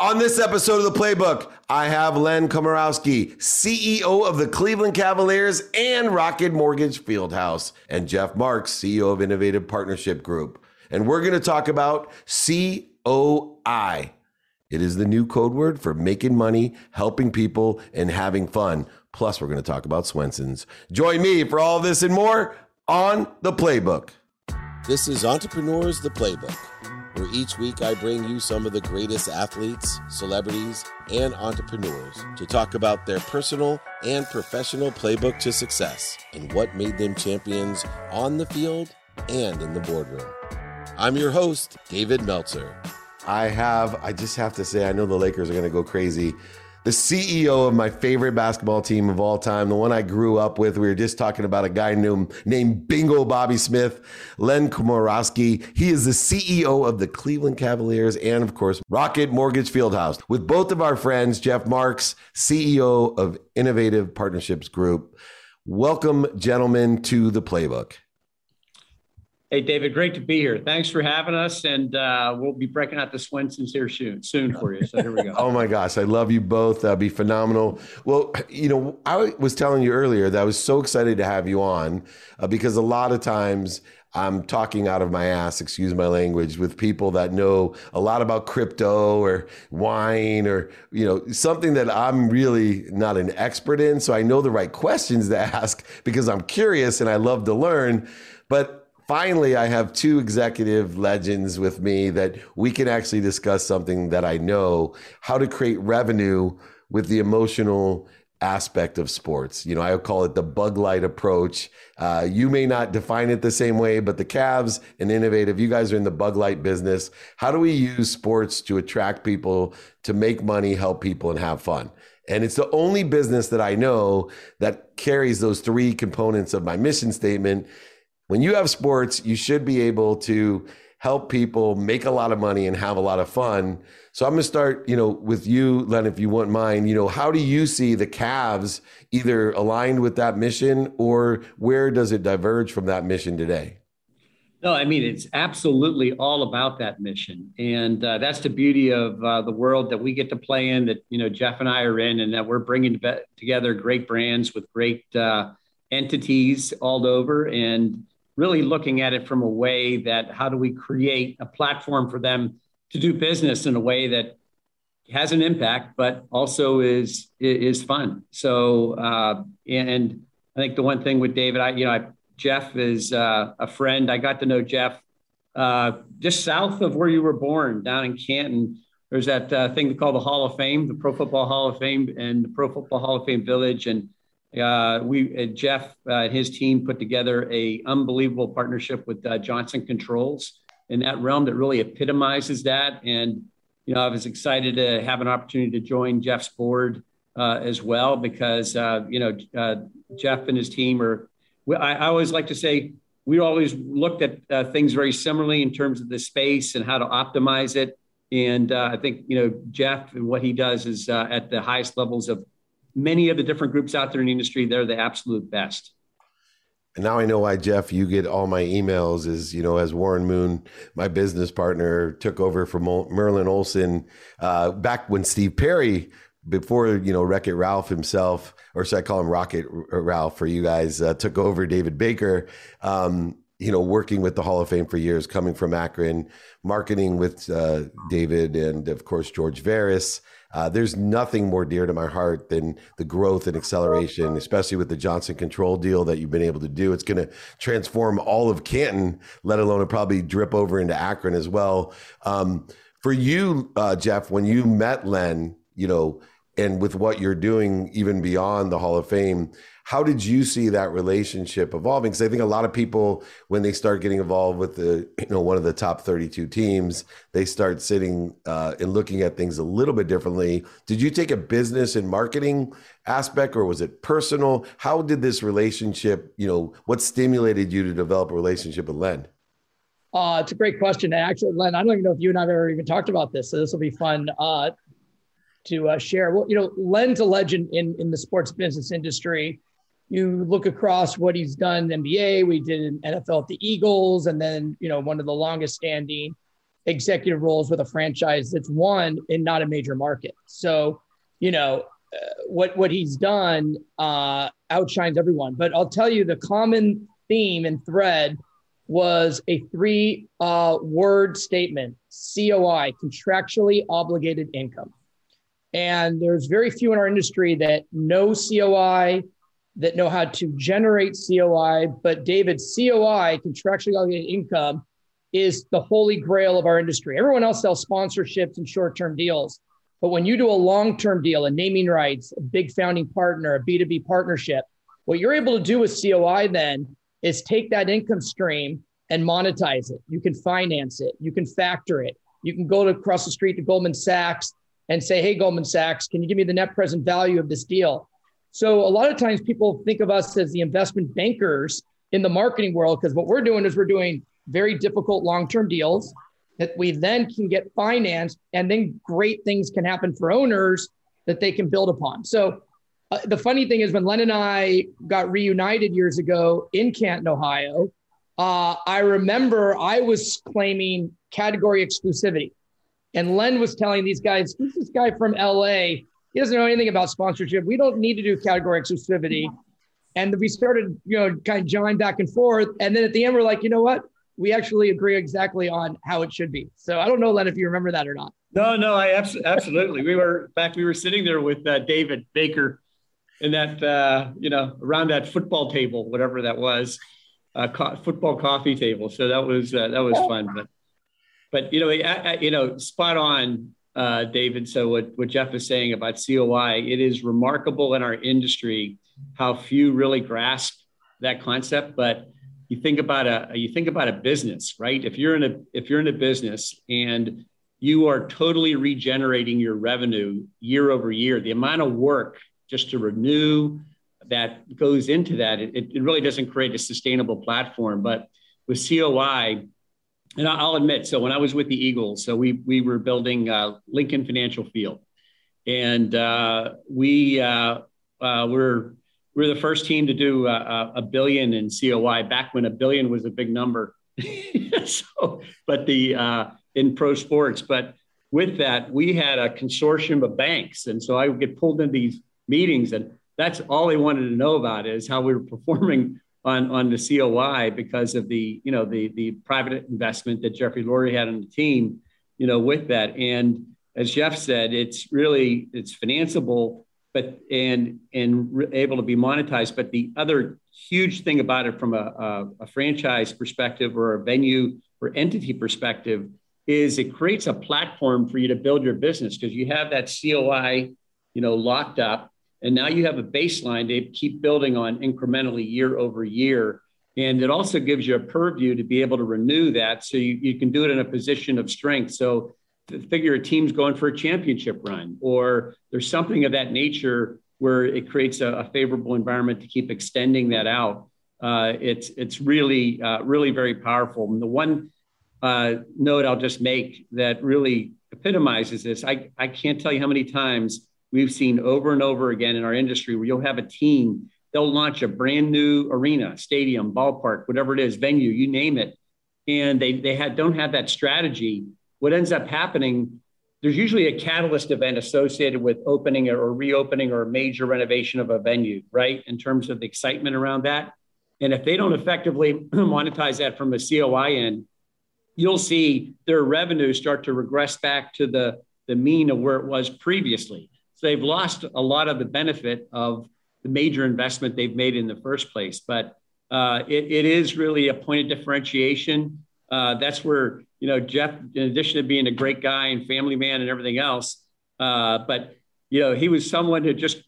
On this episode of the Playbook, I have Len Komoroski, CEO of the Cleveland Cavaliers and Rocket Mortgage Fieldhouse, and Jeff Marks, CEO of Innovative Partnership Group. And we're going to talk about COI. It is the new code word for making money, helping people, and having fun. Plus, we're going to talk about Swenson's. Join me for all this and more on the Playbook. This is Entrepreneurs the Playbook where each week I bring you some of the greatest athletes, celebrities, and entrepreneurs to talk about their personal and professional playbook to success and what made them champions on the field and in the boardroom. I'm your host, David Meltzer. I have, I just have to say, I know the Lakers are going to go crazy the CEO of my favorite basketball team of all time, the one I grew up with. We were just talking about a guy named, named Bingo Bobby Smith, Len Komoroski. He is the CEO of the Cleveland Cavaliers and, of course, Rocket Mortgage Fieldhouse. With both of our friends, Jeff Marks, CEO of Innovative Partnerships Group. Welcome, gentlemen, to the playbook. Hey, David, great to be here. Thanks for having us. And uh, we'll be breaking out the Swensons here soon, soon for you. So here we go. oh, my gosh. I love you both. That'd be phenomenal. Well, you know, I was telling you earlier that I was so excited to have you on uh, because a lot of times I'm talking out of my ass, excuse my language, with people that know a lot about crypto or wine or, you know, something that I'm really not an expert in. So I know the right questions to ask because I'm curious and I love to learn. But finally, I have two executive legends with me that we can actually discuss something that I know how to create revenue with the emotional aspect of sports. You know, I call it the bug light approach. Uh, you may not define it the same way, but the Cavs and Innovative, you guys are in the bug light business. How do we use sports to attract people, to make money, help people, and have fun? And it's the only business that I know that carries those three components of my mission statement when you have sports, you should be able to help people make a lot of money and have a lot of fun. So I'm going to start, you know, with you, Len, if you wouldn't mind. You know, how do you see the Cavs either aligned with that mission, or where does it diverge from that mission today? No, I mean it's absolutely all about that mission, and uh, that's the beauty of uh, the world that we get to play in. That you know Jeff and I are in, and that we're bringing together great brands with great uh, entities all over, and really looking at it from a way that how do we create a platform for them to do business in a way that has an impact, but also is is fun. So, uh, and I think the one thing with David, I you know, I, Jeff is uh, a friend. I got to know Jeff uh, just south of where you were born, down in Canton. There's that uh, thing called the Hall of Fame, the Pro Football Hall of Fame, and the Pro Football Hall of Fame Village, and uh, we uh, Jeff uh, and his team put together a unbelievable partnership with uh, Johnson Controls in that realm that really epitomizes that. And you know, I was excited to have an opportunity to join Jeff's board uh, as well because uh, you know Jeff and his team are. I, I, always like to say we always looked at things very similarly in terms of the space and how to optimize it. And I think you know Jeff and what he does is at the highest levels of many of the different groups out there in the industry, they're the absolute best. And now I know why, Jeff, you get all my emails is, you know, as Warren Moon, my business partner, took over from Merlin Olsen uh, back when Steve Perry, before, you know, Wreck It Ralph himself, or should I call him Rocket Ralph for you guys, uh, took over David Baker. Um, you know, working with the Hall of Fame for years, coming from Akron, marketing with uh, David and, of course, George Veras. Uh, there's nothing more dear to my heart than the growth and acceleration, especially with the Johnson Control deal that you've been able to do. It's going to transform all of Canton, let alone it probably drip over into Akron as well. Um, for you, uh, Jeff, when you met Len, you know, and with what you're doing even beyond the Hall of Fame, how did you see that relationship evolving? Because I think a lot of people, when they start getting involved with the, you know, one of the top 32 teams, they start sitting uh, and looking at things a little bit differently. Did you take a business and marketing aspect, or was it personal? How did this relationship, you know, what stimulated you to develop a relationship with Len? Uh, it's a great question. Actually, Len, I don't even know if you and I have ever even talked about this, so this will be fun uh, to uh, share. Well, you know, Len's a legend in in the sports business industry you look across what he's done in NBA, we did NFL at the Eagles, and then you know one of the longest standing executive roles with a franchise that's won in not a major market. So, you know, uh, what what he's done uh, outshines everyone. But I'll tell you, the common theme and thread was a three uh, word statement: COI, contractually obligated income. And there's very few in our industry that know COI, that know how to generate COI. But David, COI, contractually obligated income, is the holy grail of our industry. Everyone else sells sponsorships and short term deals. But when you do a long term deal, a naming rights, a big founding partner, a B2B partnership, what you're able to do with COI then is take that income stream and monetize it. You can finance it, you can factor it, you can go to across the street to Goldman Sachs and say, Hey, Goldman Sachs, can you give me the net present value of this deal? So a lot of times people think of us as the investment bankers in the marketing world because what we're doing is we're doing very difficult long-term deals that we then can get financed and then great things can happen for owners that they can build upon. So uh, the funny thing is when Len and I got reunited years ago in Canton, Ohio, uh, I remember I was claiming category exclusivity. And Len was telling these guys, who's this guy from LA? He doesn't know anything about sponsorship. We don't need to do category exclusivity. And we started, you know, kind of jawing back and forth. And then at the end, we're like, you know what? We actually agree exactly on how it should be. So I don't know, Len, if you remember that or not. No, no, I abs- absolutely. we were, in fact, we were sitting there with uh, David Baker in that, uh, you know, around that football table, whatever that was, uh, co- football coffee table. So that was, uh, that was fun. But, but, you know, I, I, you know, spot on uh, David. So what, what Jeff is saying about COI, it is remarkable in our industry how few really grasp that concept. But you think about a you think about a business, right? If you're in a if you're in a business and you are totally regenerating your revenue year over year, the amount of work just to renew that goes into that, it, it really doesn't create a sustainable platform. But with COI, and I'll admit, so when I was with the Eagles, so we we were building uh, Lincoln Financial Field, and uh, we uh, uh we were we were the first team to do a, a, billion in COI back when a billion was a big number. so, but the uh, in pro sports, but with that, we had a consortium of banks, and so I would get pulled into these meetings, and that's all they wanted to know about is how we were performing on on the COI because of the you know the the private investment that Jeffrey Lurie had on the team, you know, with that. And as Jeff said, it's really it's financeable, but and and able to be monetized. But the other huge thing about it from a, a, a franchise perspective or a venue or entity perspective is it creates a platform for you to build your business because you have that COI, you know, locked up and now you have a baseline to keep building on incrementally year over year. And it also gives you a purview to be able to renew that so you, you can do it in a position of strength. So figure a team's going for a championship run, or there's something of that nature where it creates a, a favorable environment to keep extending that out. Uh, it's it's really uh, really very powerful. And the one uh, note I'll just make that really epitomizes this, I, I can't tell you how many times we've seen over and over again in our industry where you'll have a team, they'll launch a brand new arena, stadium, ballpark, whatever it is, venue, you name it. And they, they don't have that strategy. What ends up happening, there's usually a catalyst event associated with opening or reopening or a major renovation of a venue, right? In terms of the excitement around that. And if they don't effectively monetize that from a COI end, you'll see their revenue start to regress back to the, the mean of where it was previously. So they've lost a lot of the benefit of the major investment they've made in the first place. But uh, it, it is really a point of differentiation. Uh, that's where, you know, Jeff, in addition to being a great guy and family man and everything else, uh, but, you know, he was someone who just,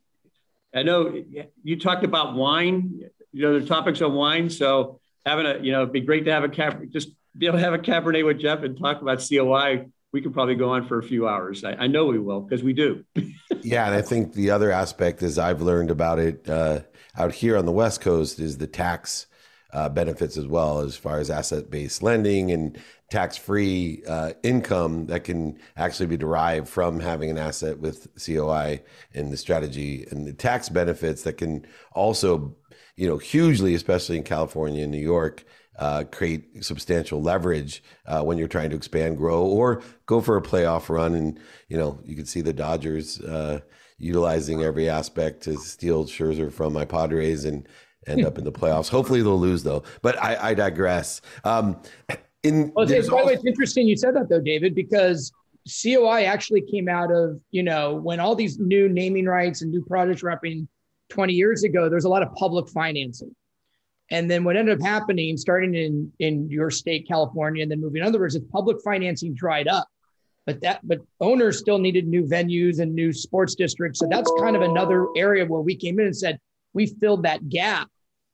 I know you talked about wine, you know, the topics on wine. So having a, you know, it'd be great to have a cap, just be able to have a Cabernet with Jeff and talk about COI we could probably go on for a few hours. I, I know we will because we do. yeah, and I think the other aspect is I've learned about it uh, out here on the West Coast is the tax uh, benefits as well, as far as asset based lending and tax free uh, income that can actually be derived from having an asset with COI and the strategy and the tax benefits that can also, you know, hugely, especially in California and New York, uh, create substantial leverage uh, when you're trying to expand, grow, or go for a playoff run. And you know, you can see the Dodgers uh, utilizing every aspect to steal Scherzer from my Padres and end up in the playoffs. Hopefully, they'll lose though. But I, I digress. Um, in well, by the way, it's interesting you said that though, David, because COI actually came out of you know when all these new naming rights and new projects were happening 20 years ago. There's a lot of public financing. And then what ended up happening, starting in in your state, California, and then moving in other words, is public financing dried up. But that but owners still needed new venues and new sports districts. So that's kind of another area where we came in and said we filled that gap.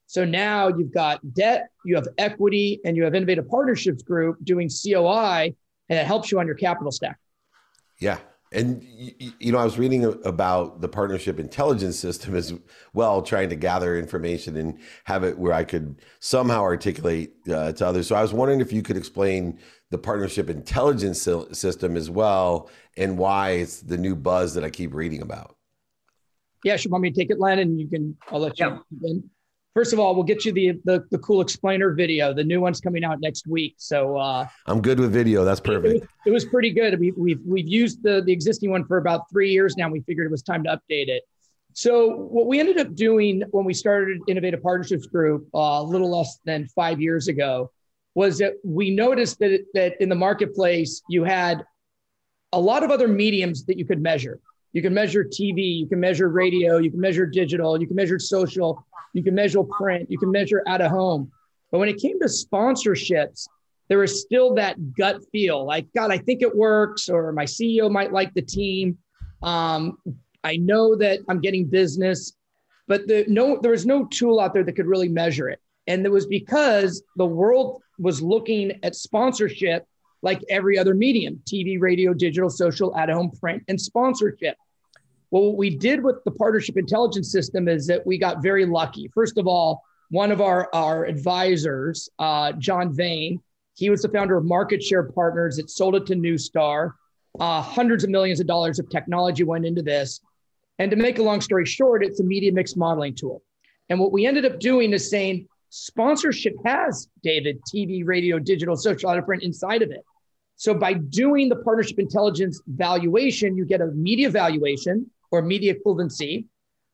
So now you've got debt, you have equity, and you have innovative partnerships group doing COI, and it helps you on your capital stack. Yeah, and you know, I was reading about the partnership intelligence system as well, trying to gather information and have it where I could somehow articulate uh, to others. So I was wondering if you could explain the partnership intelligence system as well, and why it's the new buzz that I keep reading about. Yeah, sure. Want me to take it, Len, and you can. I'll let you. Yeah. First of all, we'll get you the, the, the cool explainer video. The new one's coming out next week. So uh, I'm good with video. That's perfect. It was, it was pretty good. We, we've we've used the the existing one for about three years now. We figured it was time to update it. So what we ended up doing when we started Innovative Partnerships Group uh, a little less than five years ago was that we noticed that that in the marketplace you had a lot of other mediums that you could measure. You can measure TV, you can measure radio, you can measure digital, you can measure social, you can measure print, you can measure out of home. But when it came to sponsorships, there was still that gut feel like, God, I think it works, or my CEO might like the team. Um, I know that I'm getting business, but the, no, there was no tool out there that could really measure it. And it was because the world was looking at sponsorship like every other medium TV, radio, digital, social, at home, print, and sponsorship. Well, what we did with the partnership intelligence system is that we got very lucky. First of all, one of our, our advisors, uh, Jon Vein, he was the founder of Market Share Partners. It sold it to Neustar. Uh, hundreds of millions of dollars of technology went into this. And to make a long story short, it's a media mix modeling tool. And what we ended up doing is saying sponsorship has, David, TV, radio, digital, social, out of print inside of it. So by doing the partnership intelligence valuation, you get a media valuation or media equivalency.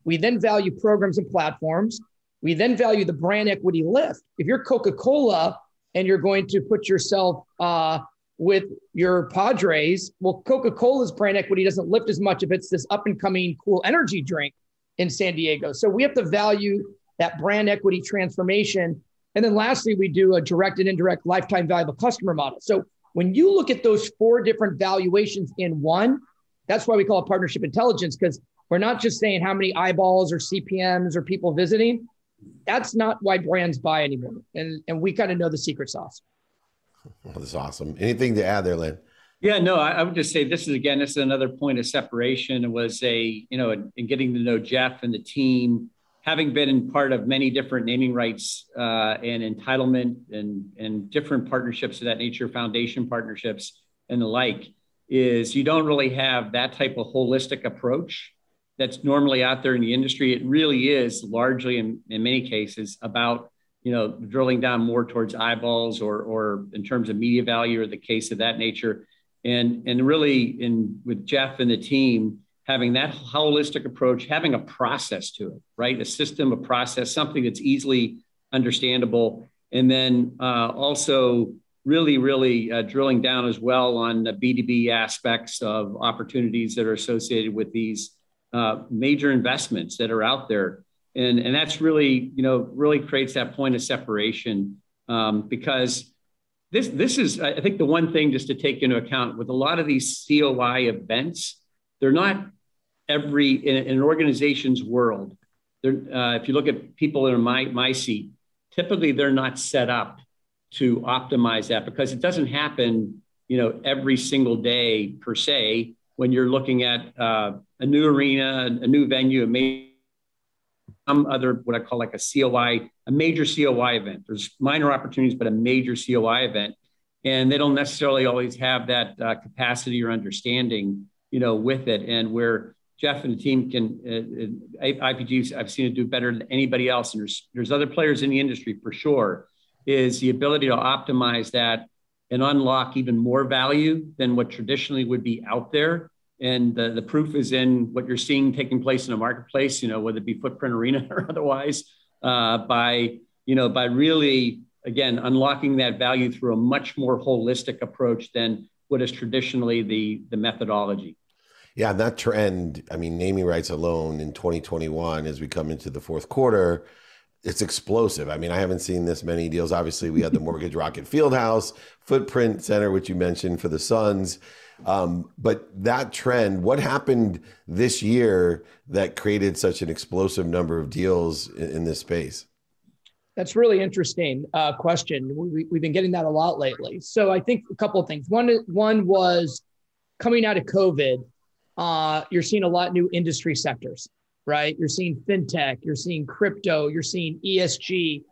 We then value programs and platforms. We then value the brand equity lift. If you're Coca Cola and you're going to put yourself uh, with your Padres, well, Coca Cola's brand equity doesn't lift as much if it's this up and coming cool energy drink in San Diego. So we have to value that brand equity transformation. And then lastly, we do a direct and indirect lifetime valuable customer model. So when you look at those four different valuations in one, that's why we call it partnership intelligence because we're not just saying how many eyeballs or CPMs or people visiting. That's not why brands buy anymore. And, and we kind of know the secret sauce. Well, that's awesome. Anything to add there, Len? Yeah, no, I, I, would just say this is again, this is another point of separation. It was a, you know, in, in getting to know Jeff and the team, having been in part of many different naming rights uh, and entitlement and, and different partnerships of that nature, foundation partnerships and the like, is you don't really have that type of holistic approach that's normally out there in the industry. It really is largely, in, in many cases, about you know drilling down more towards eyeballs or or in terms of media value or the case of that nature. And and really, in with Jeff and the team, having that holistic approach, having a process to it, right? A system, a process, something that's easily understandable. And then uh, also really, really uh, drilling down as well on the B2B aspects of opportunities that are associated with these uh, major investments that are out there. And, and that's really, you know, really creates that point of separation um, because this, this is, I think, the one thing just to take into account with a lot of these COI events they're not every in, in an organization's world. They're, uh, if you look at people in my my seat, typically they're not set up to optimize that because it doesn't happen, you know, every single day per se. When you're looking at uh, a new arena, a new venue, a maybe some other what I call like a COI, a major COI event. There's minor opportunities, but a major COI event, and they don't necessarily always have that uh, capacity or understanding you know, with it. And where Jeff and the team can, uh, uh IPGs, I've seen it do better than anybody else. And there's, there's other players in the industry for sure. Is the ability to optimize that and unlock even more value than what traditionally would be out there. And the, the proof is in what you're seeing taking place in a marketplace, you know, whether it be footprint arena or otherwise, uh, by, you know, by really, again, unlocking that value through a much more holistic approach than what is traditionally the, the methodology. Yeah, that trend, I mean, naming rights alone in 2021 as we come into the fourth quarter, it's explosive. I mean, I haven't seen this many deals. Obviously, we had the Mortgage Rocket Fieldhouse, Footprint Center, which you mentioned for the Suns. Um, but that trend, what happened this year that created such an explosive number of deals in, in this space? That's really interesting uh, question. We, have been getting that a lot lately. So I think a couple of things. One, one was coming out of COVID uh, you're seeing a lot new industry sectors, right? You're seeing fintech, you're seeing crypto, you're seeing ESG.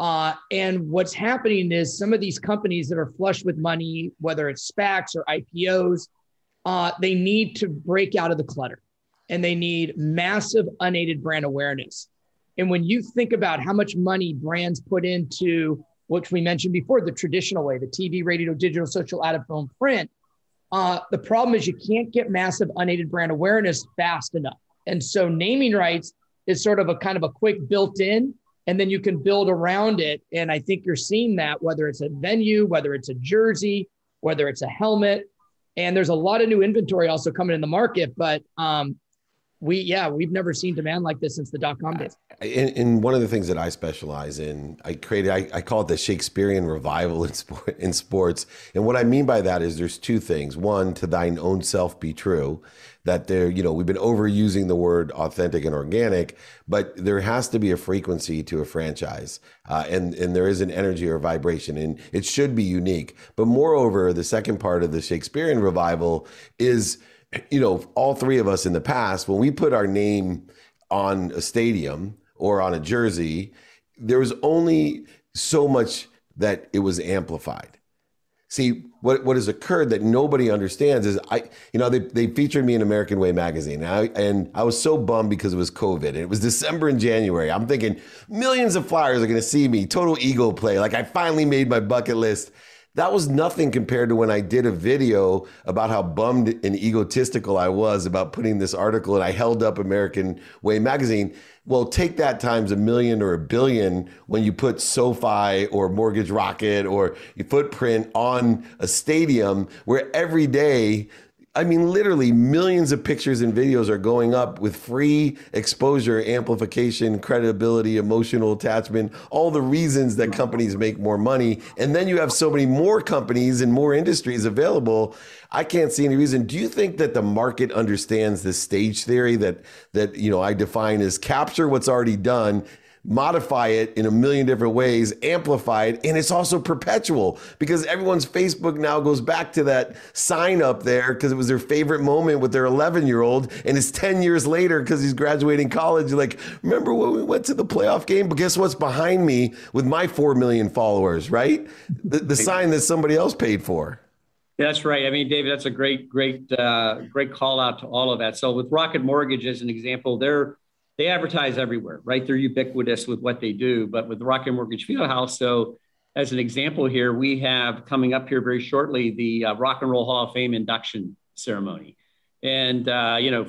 Uh, and what's happening is some of these companies that are flush with money, whether it's SPACs or IPOs, uh, they need to break out of the clutter and they need massive unaided brand awareness. And when you think about how much money brands put into, which we mentioned before, the traditional way, the TV, radio, digital, social, out of home, print, uh, the problem is you can't get massive unaided brand awareness fast enough. And so naming rights is sort of a kind of a quick built in, and then you can build around it. And I think you're seeing that whether it's a venue, whether it's a jersey, whether it's a helmet. And there's a lot of new inventory also coming in the market, but um, we yeah we've never seen demand like this since the dot com days And one of the things that i specialize in i created I, I, call it the shakespearean revival in, sport, in sports. And what i mean by that is there's two things. One to thine own self be true that there you know we've been overusing the word authentic and organic but there has to be a frequency to a franchise uh, and and there is an energy or vibration and it should be unique. But moreover the second part of the shakespearean revival is you know, all three of us in the past, when we put our name on a stadium or on a jersey, there was only so much that it was amplified. See, what, what has occurred that nobody understands is I, you know, they, they featured me in American Way magazine and I, and I was so bummed because it was COVID and it was December and January. I'm thinking millions of flyers are going to see me, total ego play. Like I finally made my bucket list. That was nothing compared to when I did a video about how bummed and egotistical I was about putting this article and I held up American Way magazine. Well, take that times a million or a billion when you put SoFi or Mortgage Rocket or your footprint on a stadium where every day I mean, literally millions of pictures and videos are going up with free exposure, amplification, credibility, emotional attachment, all the reasons that companies make more money. And then you have so many more companies and more industries available. I can't see any reason. Do you think that the market understands this stage theory that that you know I define as capture what's already done modify it in a million different ways, amplify it, and it's also perpetual because everyone's Facebook now goes back to that sign up there because it was their favorite moment with their 11 year old, and it's 10 years later because he's graduating college. You're Like, remember when we went to the playoff game? But guess what's behind me with my 4 million followers, right? The, the sign that somebody else paid for. That's right. I mean, David, that's a great, great, uh, great call out to all of that. So with Rocket Mortgage as an example, they're they advertise everywhere, right? They're ubiquitous with what they do. But with Rocket Mortgage Fieldhouse, so as an example here, we have coming up here very shortly the uh, Rock and Roll Hall of Fame induction ceremony, and uh, you know,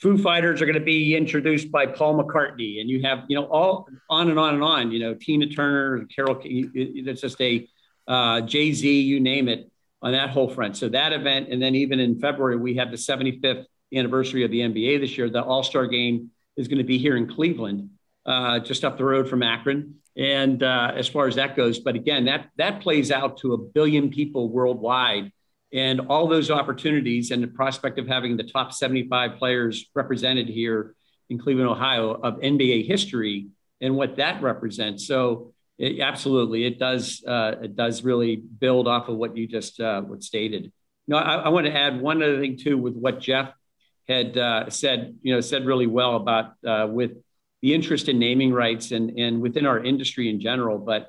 Foo Fighters are going to be introduced by Paul McCartney, and you have you know all on and on and on. You know, Tina Turner, Carole. It's just a uh, Jay Z, you name it, on that whole front. So that event, and then even in February we have the 75th anniversary of the NBA this year, the All Star Game is going to be here in Cleveland, uh, just up the road from Akron. And uh, as far as that goes, but again, that that plays out to a billion people worldwide, and all those opportunities and the prospect of having the top 75 players represented here in Cleveland, Ohio, of NBA history and what that represents. So, it, absolutely, it does uh, it does really build off of what you just uh, what stated. No, I, I want to add one other thing too with what Jeff had uh, said, you know, said really well about uh, with the interest in naming rights and and within our industry in general. But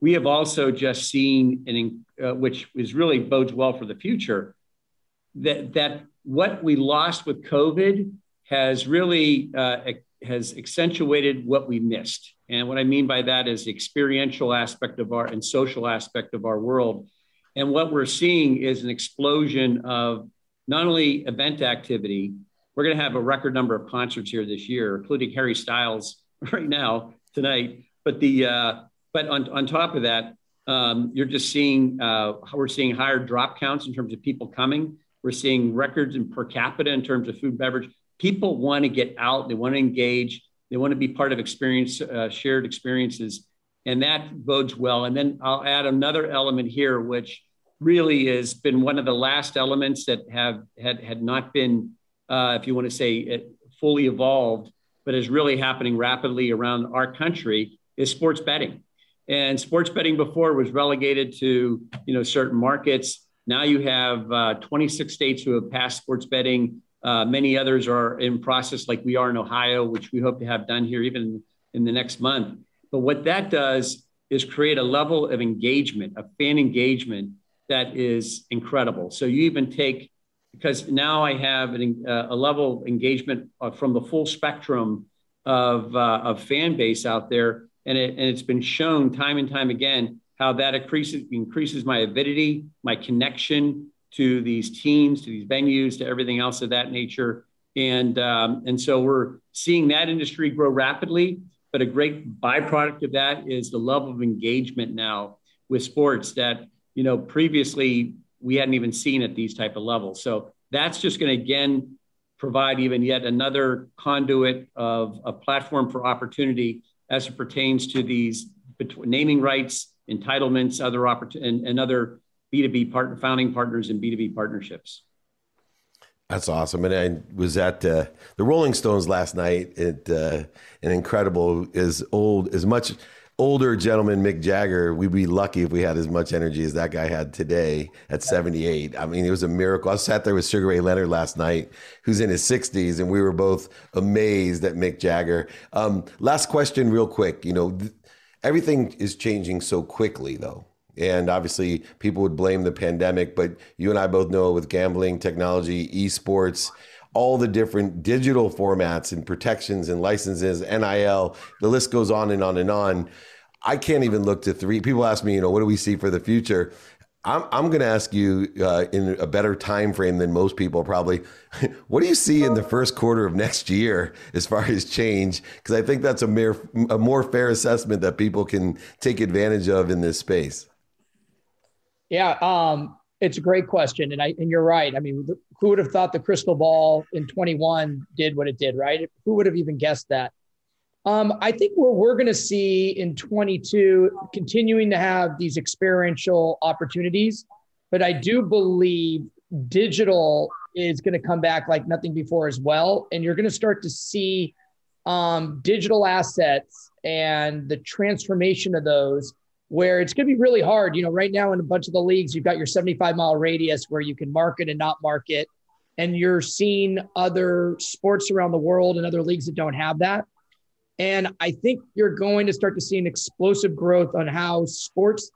we have also just seen, an, uh, which is really bodes well for the future, that that what we lost with COVID has really uh, has accentuated what we missed. And what I mean by that is the experiential aspect of our and social aspect of our world. And what we're seeing is an explosion of not only event activity, we're going to have a record number of concerts here this year, including Harry Styles right now tonight. But the uh, but on, on top of that, um, you're just seeing uh, we're seeing higher drop counts in terms of people coming. We're seeing records in per capita in terms of food beverage people want to get out, they want to engage, they want to be part of experience, uh, shared experiences, and that bodes well. And then I'll add another element here, which really has been one of the last elements that have had had not been, uh, if you want to say, it fully evolved, but is really happening rapidly around our country is sports betting. And sports betting before was relegated to you know certain markets. Now you have uh, 26 states who have passed sports betting uh, many others are in process, like we are in Ohio, which we hope to have done here even in the next month. But what that does is create a level of engagement, of fan engagement that is incredible. So you even take, because now I have an, uh, a level of engagement uh, from the full spectrum of, uh, of fan base out there. And, it, and it's been shown time and time again how that increases, increases my avidity, my connection, to these teams, to these venues, to everything else of that nature. And, um, and so we're seeing that industry grow rapidly. But a great byproduct of that is the level of engagement now with sports that, you know, previously we hadn't even seen at these type of levels. So that's just going to, again, provide even yet another conduit of a platform for opportunity as it pertains to these naming rights, entitlements, other opportunities, and, and other B2B partner, founding partners and B2B partnerships. That's awesome. And I was at uh, the Rolling Stones last night. It, uh, an incredible, as old, as much older gentleman, Mick Jagger, we'd be lucky if we had as much energy as that guy had today at 78. I mean, it was a miracle. I sat there with Sugar Ray Leonard last night, who's in his 60s, and we were both amazed at Mick Jagger. Um, last question, real quick. You know, th- everything is changing so quickly, though. And obviously, people would blame the pandemic, but you and I both know with gambling, technology, esports, all the different digital formats and protections and licenses, NIL, the list goes on and on and on. I can't even look to three. People ask me, you know, what do we see for the future? I'm, I'm going to ask you uh, in a better time frame than most people probably. what do you see in the first quarter of next year as far as change? Because I think that's a, mere, a more fair assessment that people can take advantage of in this space. Yeah, um, it's a great question, and I and you're right. I mean, who would have thought the crystal ball in 21 did what it did, right? Who would have even guessed that? Um, I think what we're going to see in 22 continuing to have these experiential opportunities, but I do believe digital is going to come back like nothing before as well, and you're going to start to see um, digital assets and the transformation of those where it's going to be really hard. You know, right now in a bunch of the leagues, you've got your 75 mile radius where you can market and not market. And you're seeing other sports around the world and other leagues that don't have that. And I think you're going to start to see an explosive growth on how sports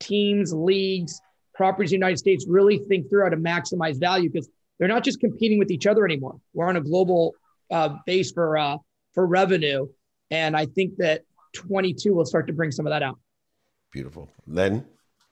teams, leagues, properties in the United States really think through how to maximize value because they're not just competing with each other anymore. We're on a global uh, base for uh, for revenue, and I think that 22 will start to bring some of that out. Beautiful. Len?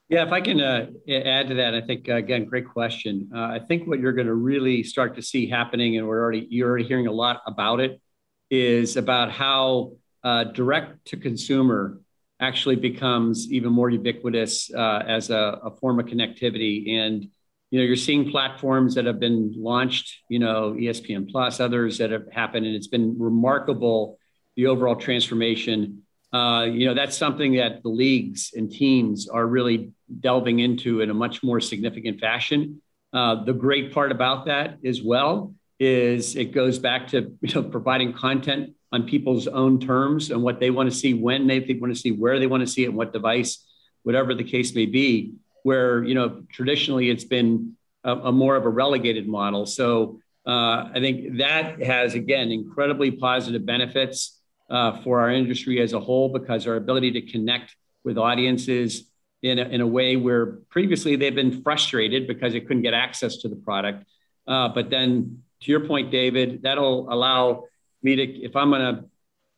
Yeah, if I can uh, add to that, I think, uh, again, great question. Uh, I think what you're going to really start to see happening, and we're already, you're already hearing a lot about it, is about how uh, direct to consumer actually becomes even more ubiquitous uh, as a, a, form of connectivity. And, you know, you're seeing platforms that have been launched, you know, ESPN Plus, others that have happened, and it's been remarkable the overall transformation uh, you know, that's something that the leagues and teams are really delving into in a much more significant fashion. Uh, the great part about that as well is it goes back to you know, providing content on people's own terms and what they want to see, when they, want to see, where they want to see it, and what device, whatever the case may be. Where you know traditionally it's been a, a more of a relegated model. So uh, I think that has again incredibly positive benefits uh, for our industry as a whole because our ability to connect with audiences in a, in a way where previously they've been frustrated because they couldn't get access to the product. Uh, but then, to your point, David, that'll allow me to, if I'm on a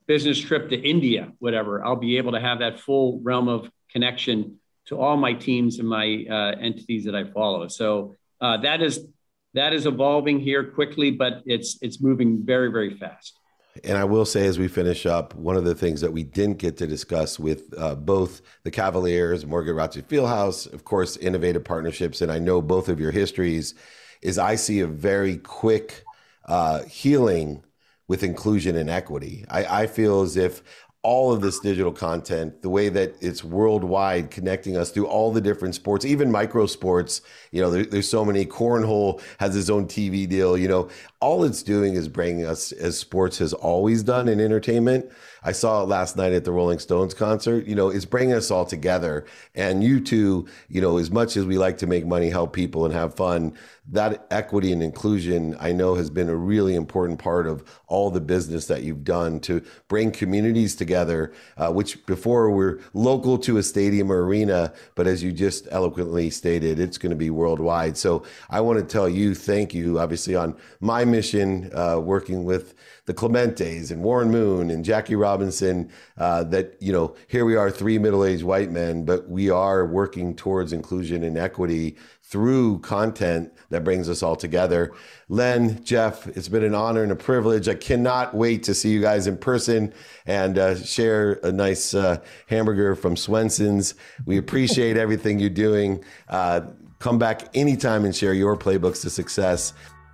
business trip to India, whatever, I'll be able to have that full realm of connection to all my teams and my uh, entities that I follow. So uh, that is that is evolving here quickly, but it's it's moving very very fast. And I will say, as we finish up, one of the things that we didn't get to discuss with uh, both the Cavaliers, Morgan Rotzi Fieldhouse, of course, innovative partnerships, and I know both of your histories, is I see a very quick uh, healing with inclusion and equity. I, I feel as if all of this digital content, the way that it's worldwide, connecting us through all the different sports, even micro sports. You know, there, there's so many. Cornhole has its own TV deal. You know, all it's doing is bringing us, as sports has always done in entertainment. I saw it last night at the Rolling Stones concert. You know, it's bringing us all together. And you two, you know, as much as we like to make money, help people, and have fun, that equity and inclusion, I know, has been a really important part of all the business that you've done to bring communities together, uh, which before were local to a stadium or arena, but as you just eloquently stated, it's going to be worldwide. So I want to tell you thank you, obviously, on my mission uh, working with the Clementes and Warren Moon and Jackie Robinson, uh, that, you know, here we are, three middle aged white men, but we are working towards inclusion and equity through content that brings us all together. Len, Jeff, it's been an honor and a privilege. I cannot wait to see you guys in person and uh, share a nice uh, hamburger from Swenson's. We appreciate everything you're doing. Uh, come back anytime and share your playbooks to success.